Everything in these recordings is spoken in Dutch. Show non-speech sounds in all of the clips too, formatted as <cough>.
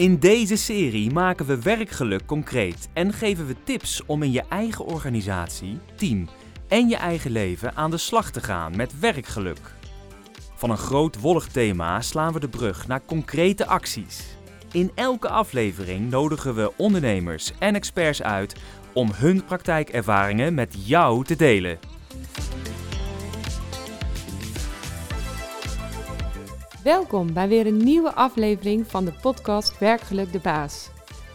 In deze serie maken we werkgeluk concreet en geven we tips om in je eigen organisatie, team en je eigen leven aan de slag te gaan met werkgeluk. Van een groot wollig thema slaan we de brug naar concrete acties. In elke aflevering nodigen we ondernemers en experts uit om hun praktijkervaringen met jou te delen. Welkom bij weer een nieuwe aflevering van de podcast Werkgeluk de Baas.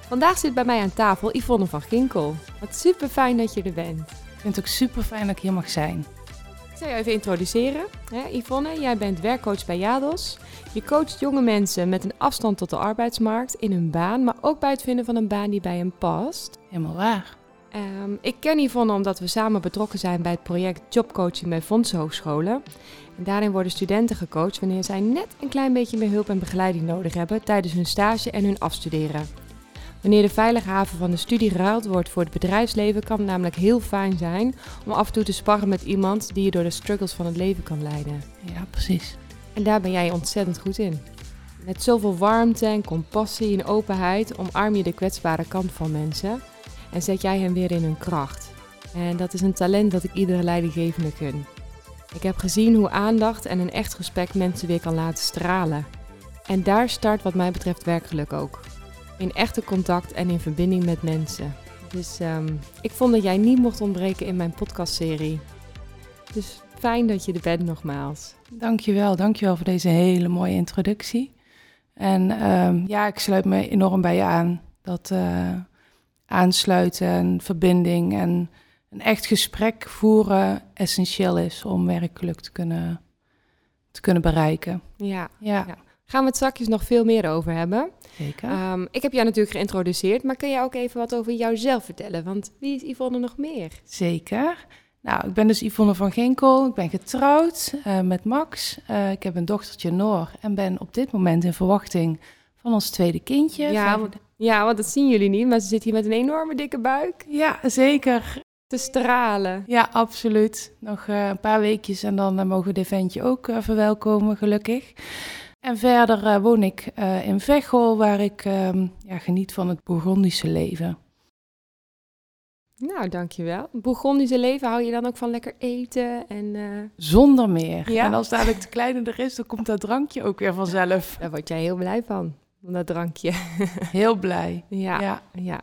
Vandaag zit bij mij aan tafel Yvonne van Ginkel. Wat super fijn dat je er bent. Ik vind het ook super fijn dat ik hier mag zijn. Ik zal je even introduceren. Yvonne, jij bent werkcoach bij Jados. Je coacht jonge mensen met een afstand tot de arbeidsmarkt in hun baan, maar ook bij het vinden van een baan die bij hen past. Helemaal waar. Ehm, ik ken Yvonne omdat we samen betrokken zijn bij het project Jobcoaching bij Fondsen Hogescholen. En daarin worden studenten gecoacht wanneer zij net een klein beetje meer hulp en begeleiding nodig hebben tijdens hun stage en hun afstuderen. Wanneer de veilige haven van de studie geruild wordt voor het bedrijfsleven, kan het namelijk heel fijn zijn om af en toe te sparren met iemand die je door de struggles van het leven kan leiden. Ja, precies. En daar ben jij ontzettend goed in. Met zoveel warmte en compassie en openheid omarm je de kwetsbare kant van mensen en zet jij hen weer in hun kracht. En dat is een talent dat ik iedere leidinggevende gun. Ik heb gezien hoe aandacht en een echt gesprek mensen weer kan laten stralen. En daar start wat mij betreft werkgeluk ook. In echte contact en in verbinding met mensen. Dus ehm, ik vond dat jij niet mocht ontbreken in mijn podcastserie. Dus fijn dat je er bent nogmaals. Dankjewel, dankjewel voor deze hele mooie introductie. En ehm, ja, ik sluit me enorm bij je aan. Dat uh, aansluiten en verbinding en een echt gesprek voeren essentieel is om werkgeluk te kunnen, te kunnen bereiken. Ja, ja. ja. Gaan we het straks nog veel meer over hebben. Zeker. Um, ik heb jou natuurlijk geïntroduceerd, maar kun jij ook even wat over jouzelf vertellen? Want wie is Yvonne nog meer? Zeker. Nou, ik ben dus Yvonne van Ginkel. Ik ben getrouwd uh, met Max. Uh, ik heb een dochtertje Noor en ben op dit moment in verwachting van ons tweede kindje. Ja, ja, want dat zien jullie niet, maar ze zit hier met een enorme dikke buik. Ja, zeker. Te stralen. Ja, absoluut. Nog uh, een paar weekjes en dan uh, mogen we dit ventje ook uh, verwelkomen, gelukkig. En verder woon ik in Veghel, waar ik ehm, ja, geniet van het Bourgondische leven. Nou, dankjewel. Bourgondische leven hou je dan ook van lekker eten en... Zonder meer. Ja? En als dadelijk de kleine er is, dan komt dat drankje ook weer vanzelf. Daar word jij heel blij van, dat drankje. <laughs> heel blij. Ja, ja. ja.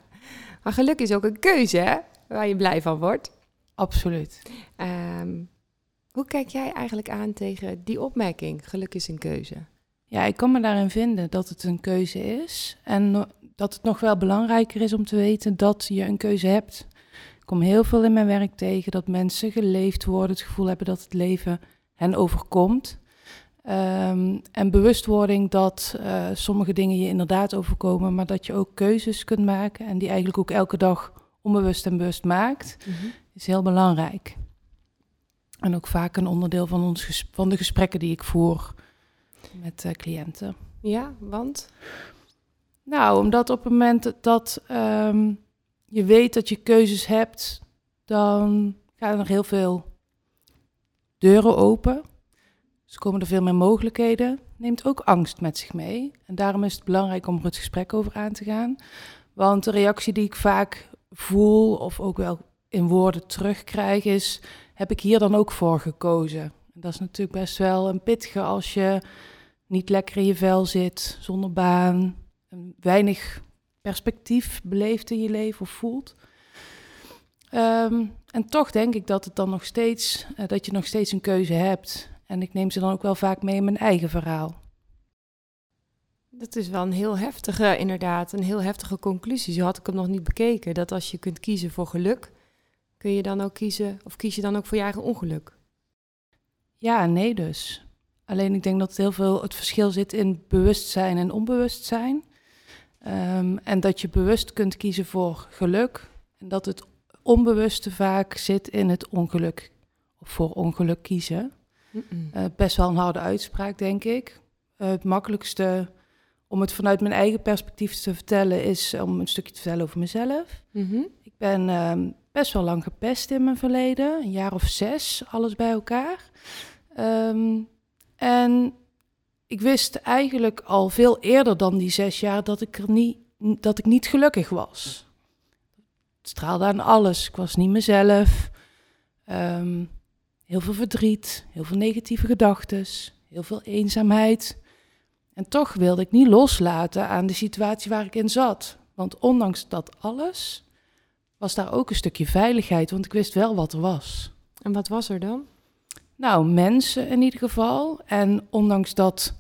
Maar geluk is ook een keuze, hè? waar je blij van wordt. Absoluut. Um, hoe kijk jij eigenlijk aan tegen die opmerking? Geluk is een keuze. Ja, ik kan me daarin vinden dat het een keuze is. En dat het nog wel belangrijker is om te weten dat je een keuze hebt. Ik kom heel veel in mijn werk tegen dat mensen geleefd worden, het gevoel hebben dat het leven hen overkomt. Um, en bewustwording dat uh, sommige dingen je inderdaad overkomen, maar dat je ook keuzes kunt maken en die eigenlijk ook elke dag onbewust en bewust maakt, mm-hmm. is heel belangrijk. En ook vaak een onderdeel van, ons van de gesprekken die ik voer met uh, cliënten. Ja, want? Nou, omdat op het moment dat um, je weet dat je keuzes hebt, dan gaan er heel veel deuren open. Dus komen er veel meer mogelijkheden. Neemt ook angst met zich mee. En daarom is het belangrijk om er het gesprek over aan te gaan. Want de reactie die ik vaak voel of ook wel in woorden terugkrijg is, heb ik hier dan ook voor gekozen. Dat is natuurlijk best wel een pittige als je niet lekker in je vel zit, zonder baan, weinig perspectief beleeft in je leven of voelt. Um, en toch denk ik dat het dan nog steeds, uh, dat je nog steeds een keuze hebt. En ik neem ze dan ook wel vaak mee in mijn eigen verhaal. Dat is wel een heel heftige, inderdaad, een heel heftige conclusie. Zo had ik hem nog niet bekeken. Dat als je kunt kiezen voor geluk, kun je dan ook kiezen, of kies je dan ook voor je eigen ongeluk? Ja nee dus. Alleen ik denk dat heel veel het verschil zit in bewustzijn en onbewustzijn. Um, en dat je bewust kunt kiezen voor geluk. En dat het onbewuste vaak zit in het ongeluk. Of voor ongeluk kiezen. Mm -mm. Uh, best wel een harde uitspraak, denk ik. Uh, het makkelijkste om het vanuit mijn eigen perspectief te vertellen, is om een stukje te vertellen over mezelf. Mm -hmm. Ik ben um, best wel lang gepest in mijn verleden, een jaar of zes, alles bij elkaar. Um, en ik wist eigenlijk al veel eerder dan die zes jaar dat ik er niet, dat ik niet gelukkig was. Het straalde aan alles. Ik was niet mezelf. Ehm, heel veel verdriet, heel veel negatieve gedachten, heel veel eenzaamheid. En toch wilde ik niet loslaten aan de situatie waar ik in zat. Want ondanks dat alles was daar ook een stukje veiligheid, want ik wist wel wat er was. En wat was er dan? Nou, mensen in ieder geval. En ondanks dat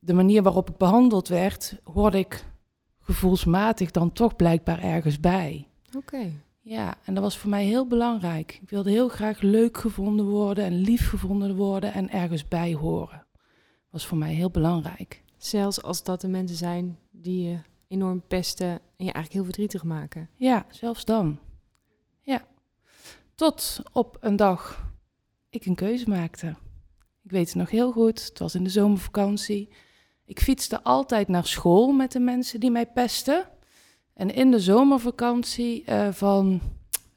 de manier waarop ik behandeld werd, hoorde ik gevoelsmatig dan toch blijkbaar ergens bij. Oké. Ja, en dat was voor mij heel belangrijk. Ik wilde heel graag leuk gevonden worden en lief gevonden worden en ergens bij horen. Dat was voor mij heel belangrijk. Zelfs als dat de mensen zijn die je enorm pesten en je eigenlijk heel verdrietig maken. Ja, zelfs dan. Ja. Tot op een dag ik een keuze maakte. Ik weet het nog heel goed. Het was in de zomervakantie. Ik fietste altijd naar school met de mensen die mij pesten. En in de zomervakantie uh, van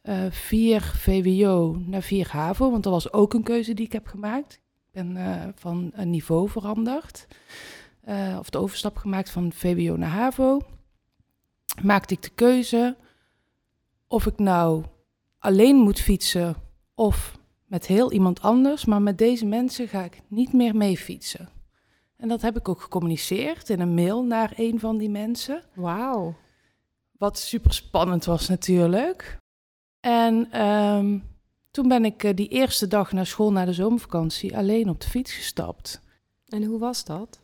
uh, 4 VWO naar 4 HAVO, want dat was ook een keuze die ik heb gemaakt. Ik ben uh, van een niveau veranderd. Of de overstap gemaakt van VWO naar HAVO. Maakte ik de keuze of ik nou alleen moet fietsen of met heel iemand anders. Maar met deze mensen ga ik niet meer mee fietsen. En dat heb ik ook gecommuniceerd in een mail naar een van die mensen. Wauw. Wat super spannend was natuurlijk. En um, toen ben ik uh, die eerste dag naar school, na de zomervakantie, alleen op de fiets gestapt. En hoe was dat?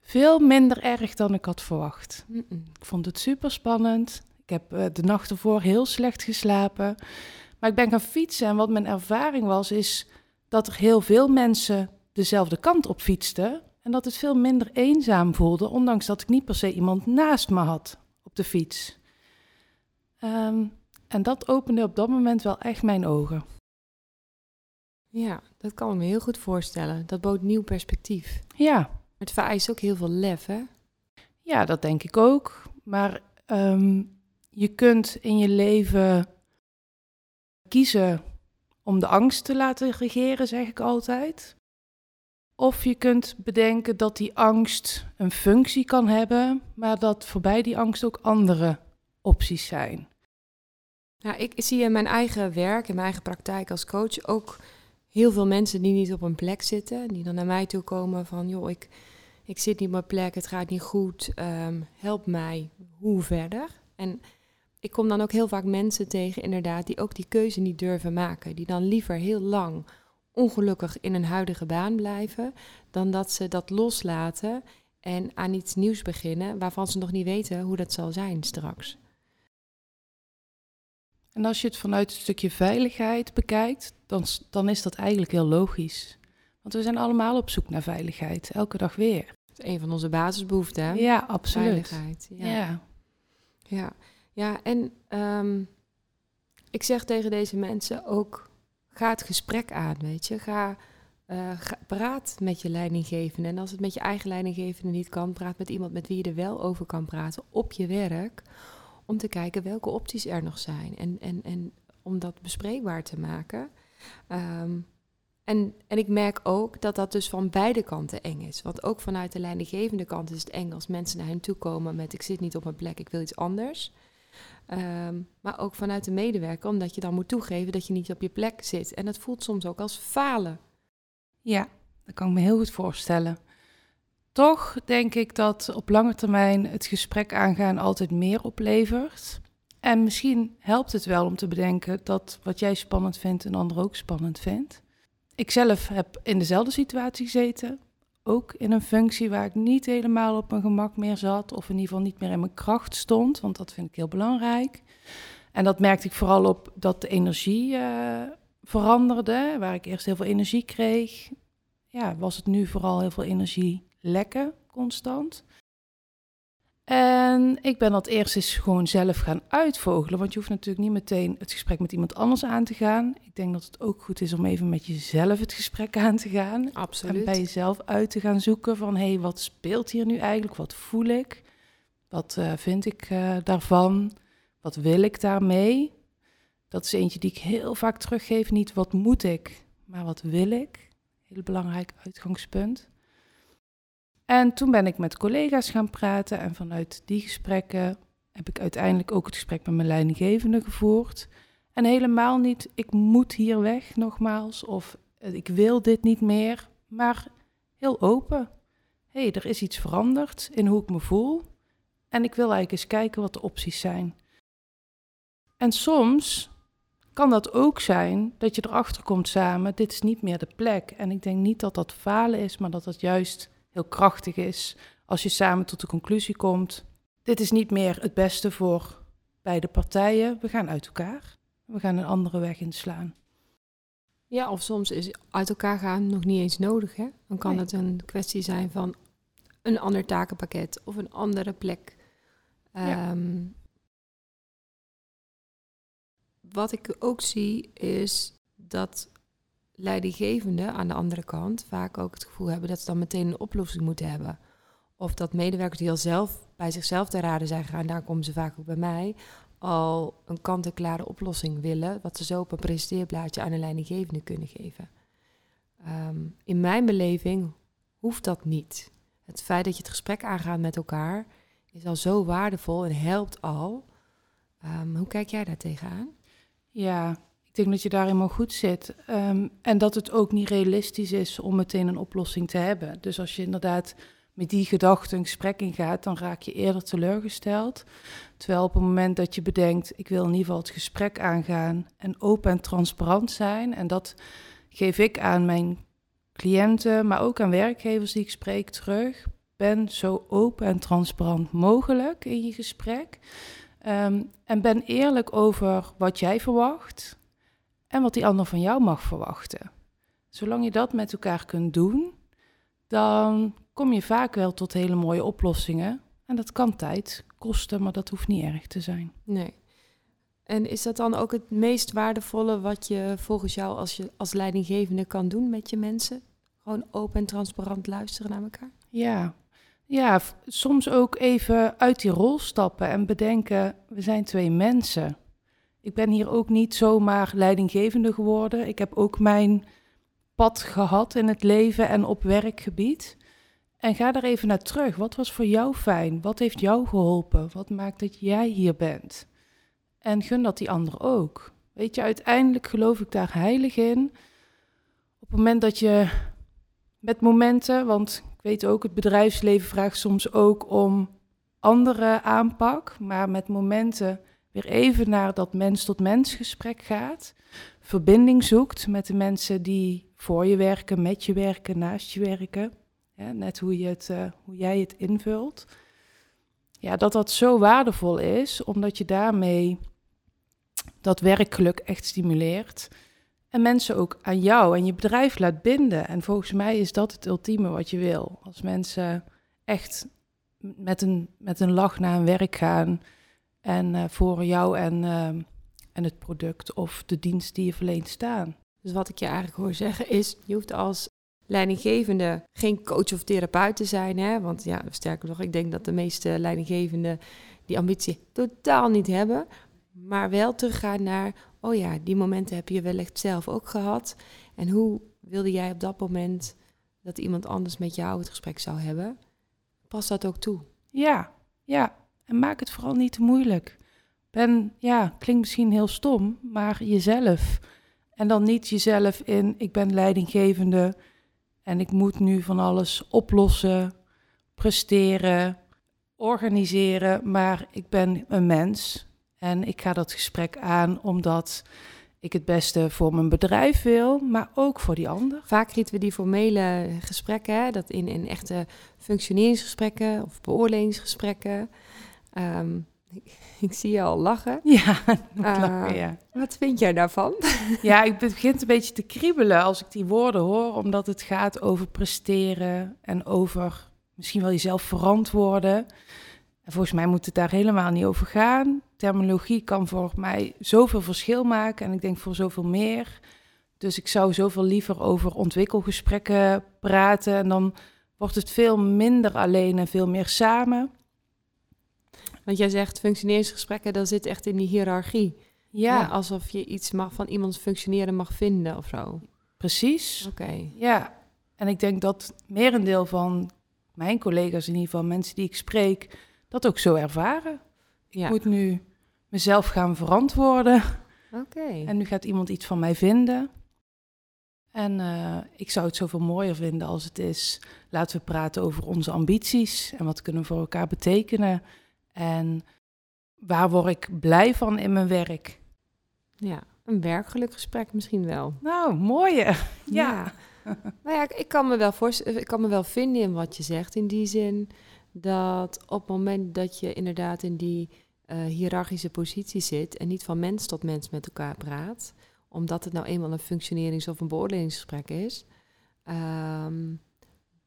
Veel minder erg dan ik had verwacht. Mm -mm. Ik vond het super spannend. Ik heb uh, de nacht ervoor heel slecht geslapen. Maar ik ben gaan fietsen en wat mijn ervaring was, is dat er heel veel mensen dezelfde kant op fietsten. En dat het veel minder eenzaam voelde, ondanks dat ik niet per se iemand naast me had op de fiets. Um, en dat opende op dat moment wel echt mijn ogen. Ja, dat kan ik me heel goed voorstellen. Dat bood nieuw perspectief. Ja. Het vereist ook heel veel lef, hè? Ja, dat denk ik ook. Maar um, je kunt in je leven kiezen om de angst te laten regeren, zeg ik altijd. Of je kunt bedenken dat die angst een functie kan hebben, maar dat voorbij die angst ook andere opties zijn. Ja, ik zie in mijn eigen werk, in mijn eigen praktijk als coach ook heel veel mensen die niet op een plek zitten. Die dan naar mij toe komen van, joh, ik, ik zit niet op mijn plek, het gaat niet goed, um, help mij, hoe verder? En ik kom dan ook heel vaak mensen tegen, inderdaad, die ook die keuze niet durven maken. Die dan liever heel lang ongelukkig in een huidige baan blijven, dan dat ze dat loslaten en aan iets nieuws beginnen waarvan ze nog niet weten hoe dat zal zijn straks. En als je het vanuit een stukje veiligheid bekijkt, dan, dan is dat eigenlijk heel logisch. Want we zijn allemaal op zoek naar veiligheid, elke dag weer. Dat is een van onze basisbehoeften. Hè? Ja, absoluut. Veiligheid. Ja. ja. Ja, ja en um, ik zeg tegen deze mensen ook, ga het gesprek aan, weet je. Ga, uh, ga, praat met je leidinggevende. En als het met je eigen leidinggevende niet kan, praat met iemand met wie je er wel over kan praten op je werk. Om te kijken welke opties er nog zijn. En, en, en om dat bespreekbaar te maken. Um, en, en ik merk ook dat dat dus van beide kanten eng is. Want ook vanuit de leidinggevende kant is het eng als mensen naar hen toe komen met ik zit niet op mijn plek, ik wil iets anders. Um, maar ook vanuit de medewerker, omdat je dan moet toegeven dat je niet op je plek zit. En dat voelt soms ook als falen. Ja, dat kan ik me heel goed voorstellen. Toch denk ik dat op lange termijn het gesprek aangaan altijd meer oplevert. En misschien helpt het wel om te bedenken dat wat jij spannend vindt, een ander ook spannend vindt. Ik zelf heb in dezelfde situatie gezeten. Ook in een functie waar ik niet helemaal op mijn gemak meer zat. Of in ieder geval niet meer in mijn kracht stond. Want dat vind ik heel belangrijk. En dat merkte ik vooral op dat de energie uh, veranderde. Waar ik eerst heel veel energie kreeg. Ja, was het nu vooral heel veel energie lekken constant. En ik ben dat eerst eens gewoon zelf gaan uitvogelen. Want je hoeft natuurlijk niet meteen het gesprek met iemand anders aan te gaan. Ik denk dat het ook goed is om even met jezelf het gesprek aan te gaan. Absoluut. En bij jezelf uit te gaan zoeken van... hé, hey, wat speelt hier nu eigenlijk? Wat voel ik? Wat uh, vind ik uh, daarvan? Wat wil ik daarmee? Dat is eentje die ik heel vaak teruggeef. Niet wat moet ik, maar wat wil ik? Heel belangrijk uitgangspunt. En toen ben ik met collega's gaan praten en vanuit die gesprekken heb ik uiteindelijk ook het gesprek met mijn leidinggevende gevoerd. En helemaal niet, ik moet hier weg nogmaals, of eh, ik wil dit niet meer, maar heel open. Hé, hey, er is iets veranderd in hoe ik me voel. En ik wil eigenlijk eens kijken wat de opties zijn. En soms kan dat ook zijn dat je erachter komt samen, dit is niet meer de plek. En ik denk niet dat dat falen is, maar dat dat juist heel krachtig is als je samen tot de conclusie komt, dit is niet meer het beste voor beide partijen, we gaan uit elkaar. We gaan een andere weg inslaan. Ja, of soms is uit elkaar gaan nog niet eens nodig. Hè? Dan kan het een kwestie zijn van een ander takenpakket of een andere plek. Ehm, wat ik ook zie is dat leidinggevenden aan de andere kant vaak ook het gevoel hebben dat ze dan meteen een oplossing moeten hebben. Of dat medewerkers die al zelf bij zichzelf te raden zijn gegaan, daar komen ze vaak ook bij mij, al een kant-en-klare oplossing willen, wat ze zo op een presenteerblaadje aan een leidinggevende kunnen geven. Ehm, in mijn beleving hoeft dat niet. Het feit dat je het gesprek aangaat met elkaar is al zo waardevol en helpt al. Ehm, hoe kijk jij daar tegenaan? Ja, ik denk dat je daar helemaal goed zit. Ehm, en dat het ook niet realistisch is om meteen een oplossing te hebben. Dus als je inderdaad met die gedachte een gesprek ingaat, dan raak je eerder teleurgesteld. Terwijl op het moment dat je bedenkt, ik wil in ieder geval het gesprek aangaan en open en transparant zijn. En dat geef ik aan mijn cliënten, maar ook aan werkgevers die ik spreek terug. Ben zo open en transparant mogelijk in je gesprek. Ehm, en ben eerlijk over wat jij verwacht en wat die ander van jou mag verwachten. Zolang je dat met elkaar kunt doen, dan kom je vaak wel tot hele mooie oplossingen. En dat kan tijd kosten, maar dat hoeft niet erg te zijn. Nee. En is dat dan ook het meest waardevolle wat je volgens jou als, je, als leidinggevende kan doen met je mensen? Gewoon open en transparant luisteren naar elkaar? Ja. Ja, soms ook even uit die rol stappen en bedenken, we zijn twee mensen. Ik ben hier ook niet zomaar leidinggevende geworden. Ik heb ook mijn pad gehad in het leven en op werkgebied. En ga daar even naar terug. Wat was voor jou fijn? Wat heeft jou geholpen? Wat maakt dat jij hier bent? En gun dat die ander ook. Weet je, uiteindelijk geloof ik daar heilig in. Op het moment dat je met momenten, want ik weet ook, het bedrijfsleven vraagt soms ook om andere aanpak, maar met momenten weer even naar dat mens-tot-mens gesprek gaat, verbinding zoekt met de mensen die voor je werken, met je werken, naast je werken net hoe, je het, uh, hoe jij het invult. Ja, dat dat zo waardevol is, omdat je daarmee dat werkgeluk echt stimuleert. En mensen ook aan jou en je bedrijf laat binden. En volgens mij is dat het ultieme wat je wil. Als mensen echt met een, met een lach naar hun werk gaan. En uh, voor jou en, uh, en het product of de dienst die je verleent staan. Dus wat ik je eigenlijk hoor zeggen is, je hoeft als leidinggevende geen coach of therapeut te zijn. Hè? Want ja, sterker nog, ik denk dat de meeste leidinggevenden die ambitie totaal niet hebben. Maar wel teruggaan naar, oh ja, die momenten heb je wellicht zelf ook gehad. En hoe wilde jij op dat moment dat iemand anders met jou het gesprek zou hebben? Pas dat ook toe. Ja, ja. En maak het vooral niet te moeilijk. Ben, ja, klinkt misschien heel stom, maar jezelf. En dan niet jezelf in, ik ben leidinggevende, en ik moet nu van alles oplossen, presteren, organiseren. Maar ik ben een mens en ik ga dat gesprek aan omdat ik het beste voor mijn bedrijf wil, maar ook voor die ander. Vaak gieten we die formele gesprekken, dat in, in echte functioneringsgesprekken of beoordelingsgesprekken. Ehm, <laughs> ik, zie je al lachen. <laughs> Ja, lachen, ja. Wat vind jij daarvan? <laughs> Ja, ik begin een beetje te kriebelen als ik die woorden hoor, omdat het gaat over presteren en over misschien wel jezelf verantwoorden. En volgens mij moet het daar helemaal niet over gaan. Terminologie kan voor mij zoveel verschil maken en ik denk voor zoveel meer. Dus ik zou zoveel liever over ontwikkelgesprekken praten en dan wordt het veel minder alleen en veel meer samen. Want jij zegt functioneringsgesprekken, dat zit echt in die hiërarchie. Ja. alsof je iets mag van iemands functioneren mag vinden of zo. Precies. Oké. Ja. En ik denk dat merendeel van mijn collega's in ieder geval, mensen die ik spreek, dat ook zo ervaren. Ja. Ik moet nu mezelf gaan verantwoorden. Oké. En nu gaat iemand iets van mij vinden. En eh, ik zou het zoveel mooier vinden als het is. Laten we praten over onze ambities en wat kunnen we voor elkaar betekenen. En waar word ik blij van in mijn werk? Ja, een werkgelukgesprek misschien wel. Nou, mooie. <laughs> Ja. nou ja, ik, ik kan me wel voorstellen, ik kan me wel vinden in wat je zegt. In die zin dat op het moment dat je inderdaad in die eh hiërarchische positie zit en niet van mens tot mens met elkaar praat, omdat het nou eenmaal een functionerings- of een beoordelingsgesprek is, ehm,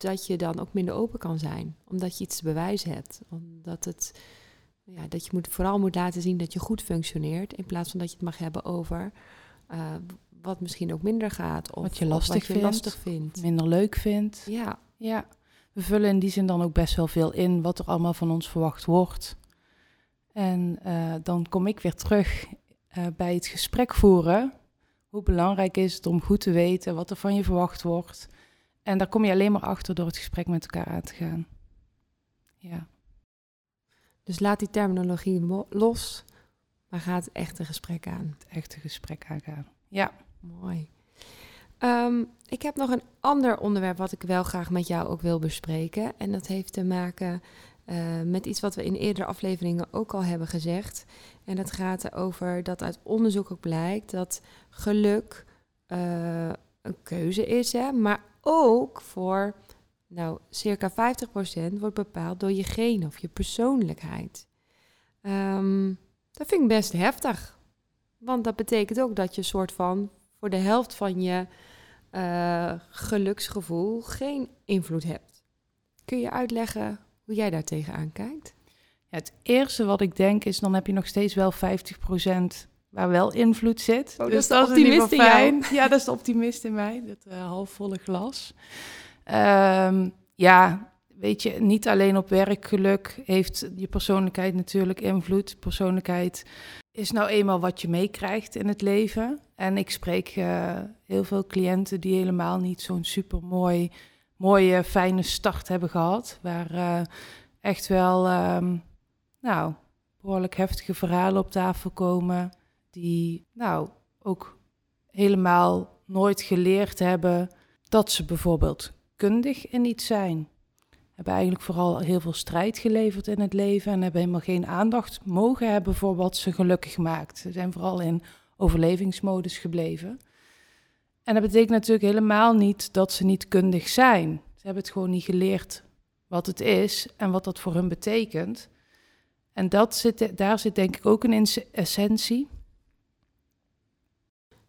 dat je dan ook minder open kan zijn, omdat je iets te bewijzen hebt. Omdat het, ja, dat je moet, vooral moet laten zien dat je goed functioneert, in plaats van dat je het mag hebben over eh, wat misschien ook minder gaat. Of Wat je of lastig wat je vindt. lastig vindt. Minder leuk vindt. Ja, Ja. We vullen in die zin dan ook best wel veel in wat er allemaal van ons verwacht wordt. En eh, dan kom ik weer terug eh, bij het gesprek voeren. Hoe belangrijk is het om goed te weten wat er van je verwacht wordt. En daar kom je alleen maar achter door het gesprek met elkaar aan te gaan. Ja, dus laat die terminologie los, maar ga het echte gesprek aan. het echte gesprek aangaan. Ja, Mooi. Ehm, ik heb nog een ander onderwerp wat ik wel graag met jou ook wil bespreken. En dat heeft te maken eh, met iets wat we in eerdere afleveringen ook al hebben gezegd. En dat gaat erover dat uit onderzoek ook blijkt dat geluk eh, een keuze is, hè, maar ook voor nou, circa 50% wordt bepaald door je genen of je persoonlijkheid. Ehm, dat vind ik best heftig. Want dat betekent ook dat je soort van voor de helft van je eh, geluksgevoel geen invloed hebt. Kun je uitleggen hoe jij daar tegenaan kijkt? Ja, het eerste wat ik denk is, dan heb je nog steeds wel 50% waar wel invloed zit. Oh, dat dus is de dat is in ieder optimist in jou. Ja, dat is de optimist in mij, dat eh, halfvolle glas. Ehm, ja, weet je, niet alleen op werkgeluk heeft je persoonlijkheid natuurlijk invloed. Persoonlijkheid is nou eenmaal wat je meekrijgt in het leven. En ik spreek eh, heel veel cliënten die helemaal niet zo'n super mooi, mooie, fijne start hebben gehad. Waar eh, echt wel, ehm, nou, behoorlijk heftige verhalen op tafel komen. Die, nou, ook helemaal nooit geleerd hebben dat ze bijvoorbeeld kundig in iets zijn. Hebben eigenlijk vooral heel veel strijd geleverd in het leven en hebben helemaal geen aandacht mogen hebben voor wat ze gelukkig maakt. Ze zijn vooral in overlevingsmodus gebleven. En dat betekent natuurlijk helemaal niet dat ze niet kundig zijn. Ze hebben het gewoon niet geleerd wat het is en wat dat voor hun betekent. En dat zit, daar zit denk ik ook een essentie.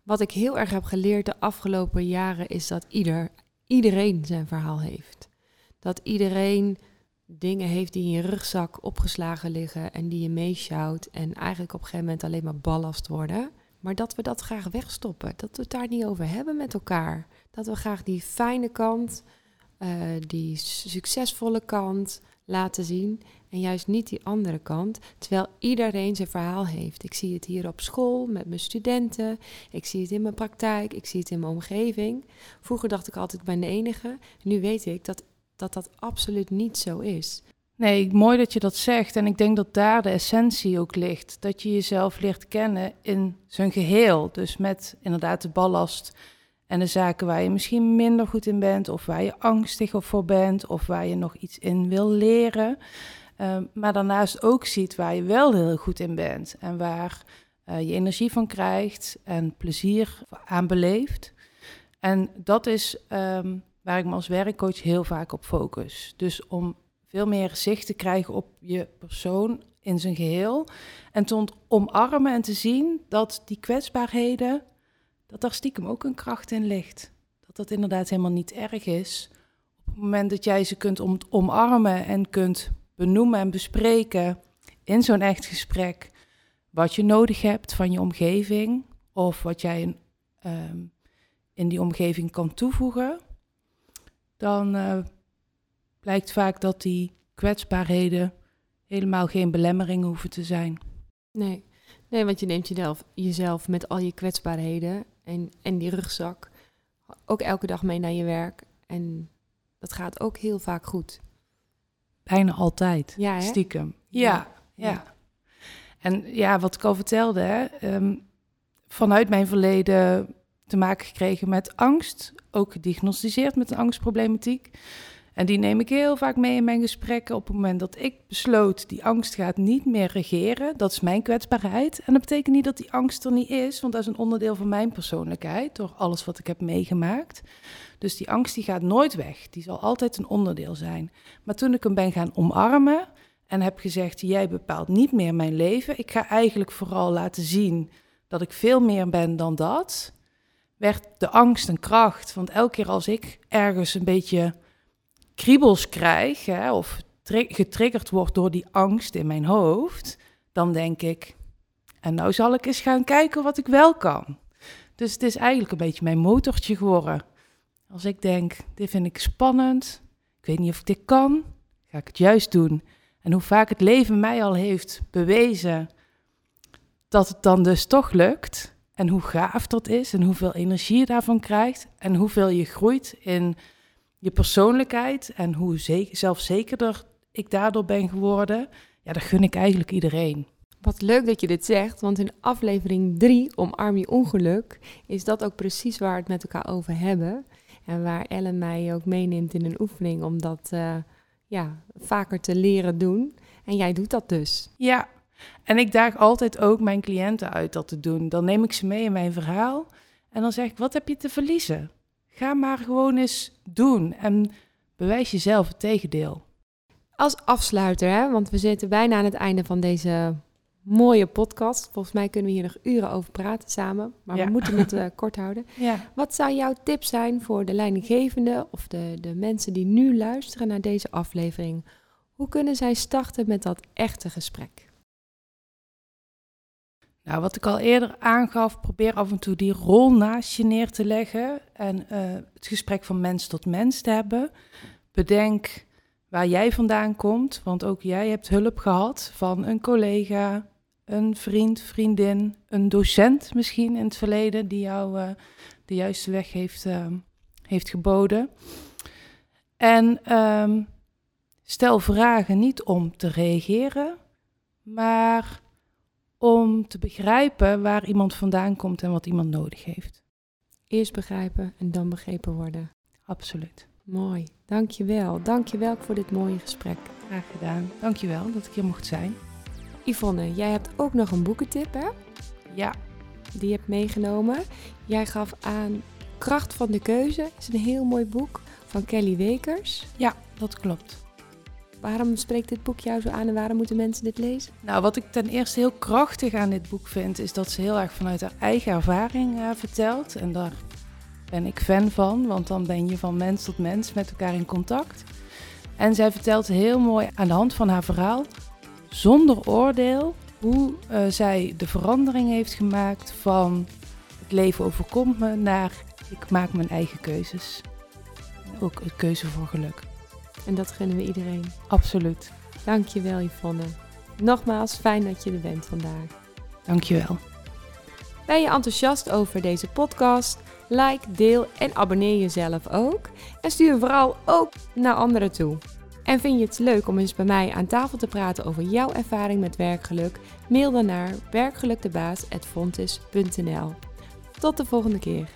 Wat ik heel erg heb geleerd de afgelopen jaren is dat ieder, iedereen zijn verhaal heeft. Dat iedereen dingen heeft die in je rugzak opgeslagen liggen en die je meesjouwt en eigenlijk op een gegeven moment alleen maar ballast worden. Maar dat we dat graag wegstoppen, dat we het daar niet over hebben met elkaar. Dat we graag die fijne kant, eh, die succesvolle kant laten zien en juist niet die andere kant, terwijl iedereen zijn verhaal heeft. Ik zie het hier op school met mijn studenten, ik zie het in mijn praktijk, ik zie het in mijn omgeving. Vroeger dacht ik altijd, ik ben de enige. Nu weet ik dat dat, dat absoluut niet zo is. Nee, mooi dat je dat zegt. En ik denk dat daar de essentie ook ligt. Dat je jezelf leert kennen in zijn geheel. Dus met inderdaad de ballast en de zaken waar je misschien minder goed in bent, of waar je angstig voor bent, of waar je nog iets in wil leren. Um, maar daarnaast ook ziet waar je wel heel goed in bent en waar uh, je energie van krijgt en plezier aan beleeft. En dat is um, waar ik me als werkcoach heel vaak op focus. Dus om veel meer zicht te krijgen op je persoon in zijn geheel. En te omarmen en te zien dat die kwetsbaarheden, dat daar stiekem ook een kracht in ligt. Dat dat inderdaad helemaal niet erg is. Op het moment dat jij ze kunt om omarmen en kunt benoemen en bespreken in zo'n echt gesprek wat je nodig hebt van je omgeving of wat jij um, in die omgeving kan toevoegen, dan uh, blijkt vaak dat die kwetsbaarheden helemaal geen belemmeringen hoeven te zijn. Nee, nee want je neemt jezelf, jezelf met al je kwetsbaarheden en, en die rugzak ook elke dag mee naar je werk. En dat gaat ook heel vaak goed. bijna altijd. Ja? Stiekem. Ja. Ja, ja. En ja, wat ik al vertelde, hè, ehm, vanuit mijn verleden te maken gekregen met angst. Ook gediagnosticeerd met een angstproblematiek. En die neem ik heel vaak mee in mijn gesprekken. Op het moment dat ik besloot, die angst gaat niet meer regeren. Dat is mijn kwetsbaarheid. En dat betekent niet dat die angst er niet is, want dat is een onderdeel van mijn persoonlijkheid. Door alles wat ik heb meegemaakt. Dus die angst die gaat nooit weg. Die zal altijd een onderdeel zijn. Maar toen ik hem ben gaan omarmen en heb gezegd: Jij bepaalt niet meer mijn leven. Ik ga eigenlijk vooral laten zien dat ik veel meer ben dan dat. Werd de angst een kracht. Want elke keer als ik ergens een beetje kriebels krijg, hè, of tri- getriggerd word door die angst in mijn hoofd, dan denk ik: En nou zal ik eens gaan kijken wat ik wel kan. Dus het is eigenlijk een beetje mijn motortje geworden. Als ik denk, dit vind ik spannend, ik weet niet of ik dit kan, ga ik het juist doen. En hoe vaak het leven mij al heeft bewezen dat het dan dus toch lukt. En hoe gaaf dat is en hoeveel energie je daarvan krijgt. En hoeveel je groeit in je persoonlijkheid en hoe ze- zelfzekerder ik daardoor ben geworden. Ja, dat gun ik eigenlijk iedereen. Wat leuk dat je dit zegt, want in aflevering 3, Omarm je ongeluk, is dat ook precies waar we het met elkaar over hebben. En waar Ellen mij ook meeneemt in een oefening om dat eh, ja, vaker te leren doen. En jij doet dat dus. Ja, en ik daag altijd ook mijn cliënten uit dat te doen. Dan neem ik ze mee in mijn verhaal en dan zeg ik, wat heb je te verliezen? Ga maar gewoon eens doen en bewijs jezelf het tegendeel. Als afsluiter, hè, want we zitten bijna aan het einde van deze mooie podcast. Volgens mij kunnen we hier nog uren over praten samen, maar Ja. we moeten het eh, kort houden. <laughs> Ja. Wat zou jouw tip zijn voor de leidinggevende of de, de mensen die nu luisteren naar deze aflevering? Hoe kunnen zij starten met dat echte gesprek? Nou, wat ik al eerder aangaf, probeer af en toe die rol naast je neer te leggen en eh, het gesprek van mens tot mens te hebben. Bedenk waar jij vandaan komt, want ook jij hebt hulp gehad van een collega, een vriend, vriendin, een docent misschien in het verleden die jou eh, de juiste weg heeft, eh, heeft geboden. En ehm, stel vragen niet om te reageren, maar om te begrijpen waar iemand vandaan komt en wat iemand nodig heeft. Eerst begrijpen en dan begrepen worden. Absoluut. Mooi, dankjewel. Dankjewel voor dit mooie gesprek. Graag gedaan. Dankjewel dat ik hier mocht zijn. Yvonne, jij hebt ook nog een boekentip, hè? Ja, Die je hebt meegenomen. Jij gaf aan Kracht van de Keuze. is een heel mooi boek van Kelly Wekers. ja, dat klopt. Waarom spreekt dit boek jou zo aan en waarom moeten mensen dit lezen? Nou, wat ik ten eerste heel krachtig aan dit boek vind, is dat ze heel erg vanuit haar eigen ervaring eh, vertelt. En daar ben ik fan van, want dan ben je van mens tot mens met elkaar in contact. En zij vertelt heel mooi aan de hand van haar verhaal, zonder oordeel, hoe eh, zij de verandering heeft gemaakt van het leven overkomt me naar ik maak mijn eigen keuzes. Ook een keuze voor geluk. En dat gunnen we iedereen. Absoluut. Dankjewel Yvonne. Nogmaals, fijn dat je er bent vandaag. Dankjewel. Ben je enthousiast over deze podcast? Like, deel en abonneer jezelf ook. En stuur hem vooral ook naar anderen toe. En vind je het leuk om eens bij mij aan tafel te praten over jouw ervaring met werkgeluk? Mail dan naar werkgelukdebaas.fontis.nl. Tot de volgende keer.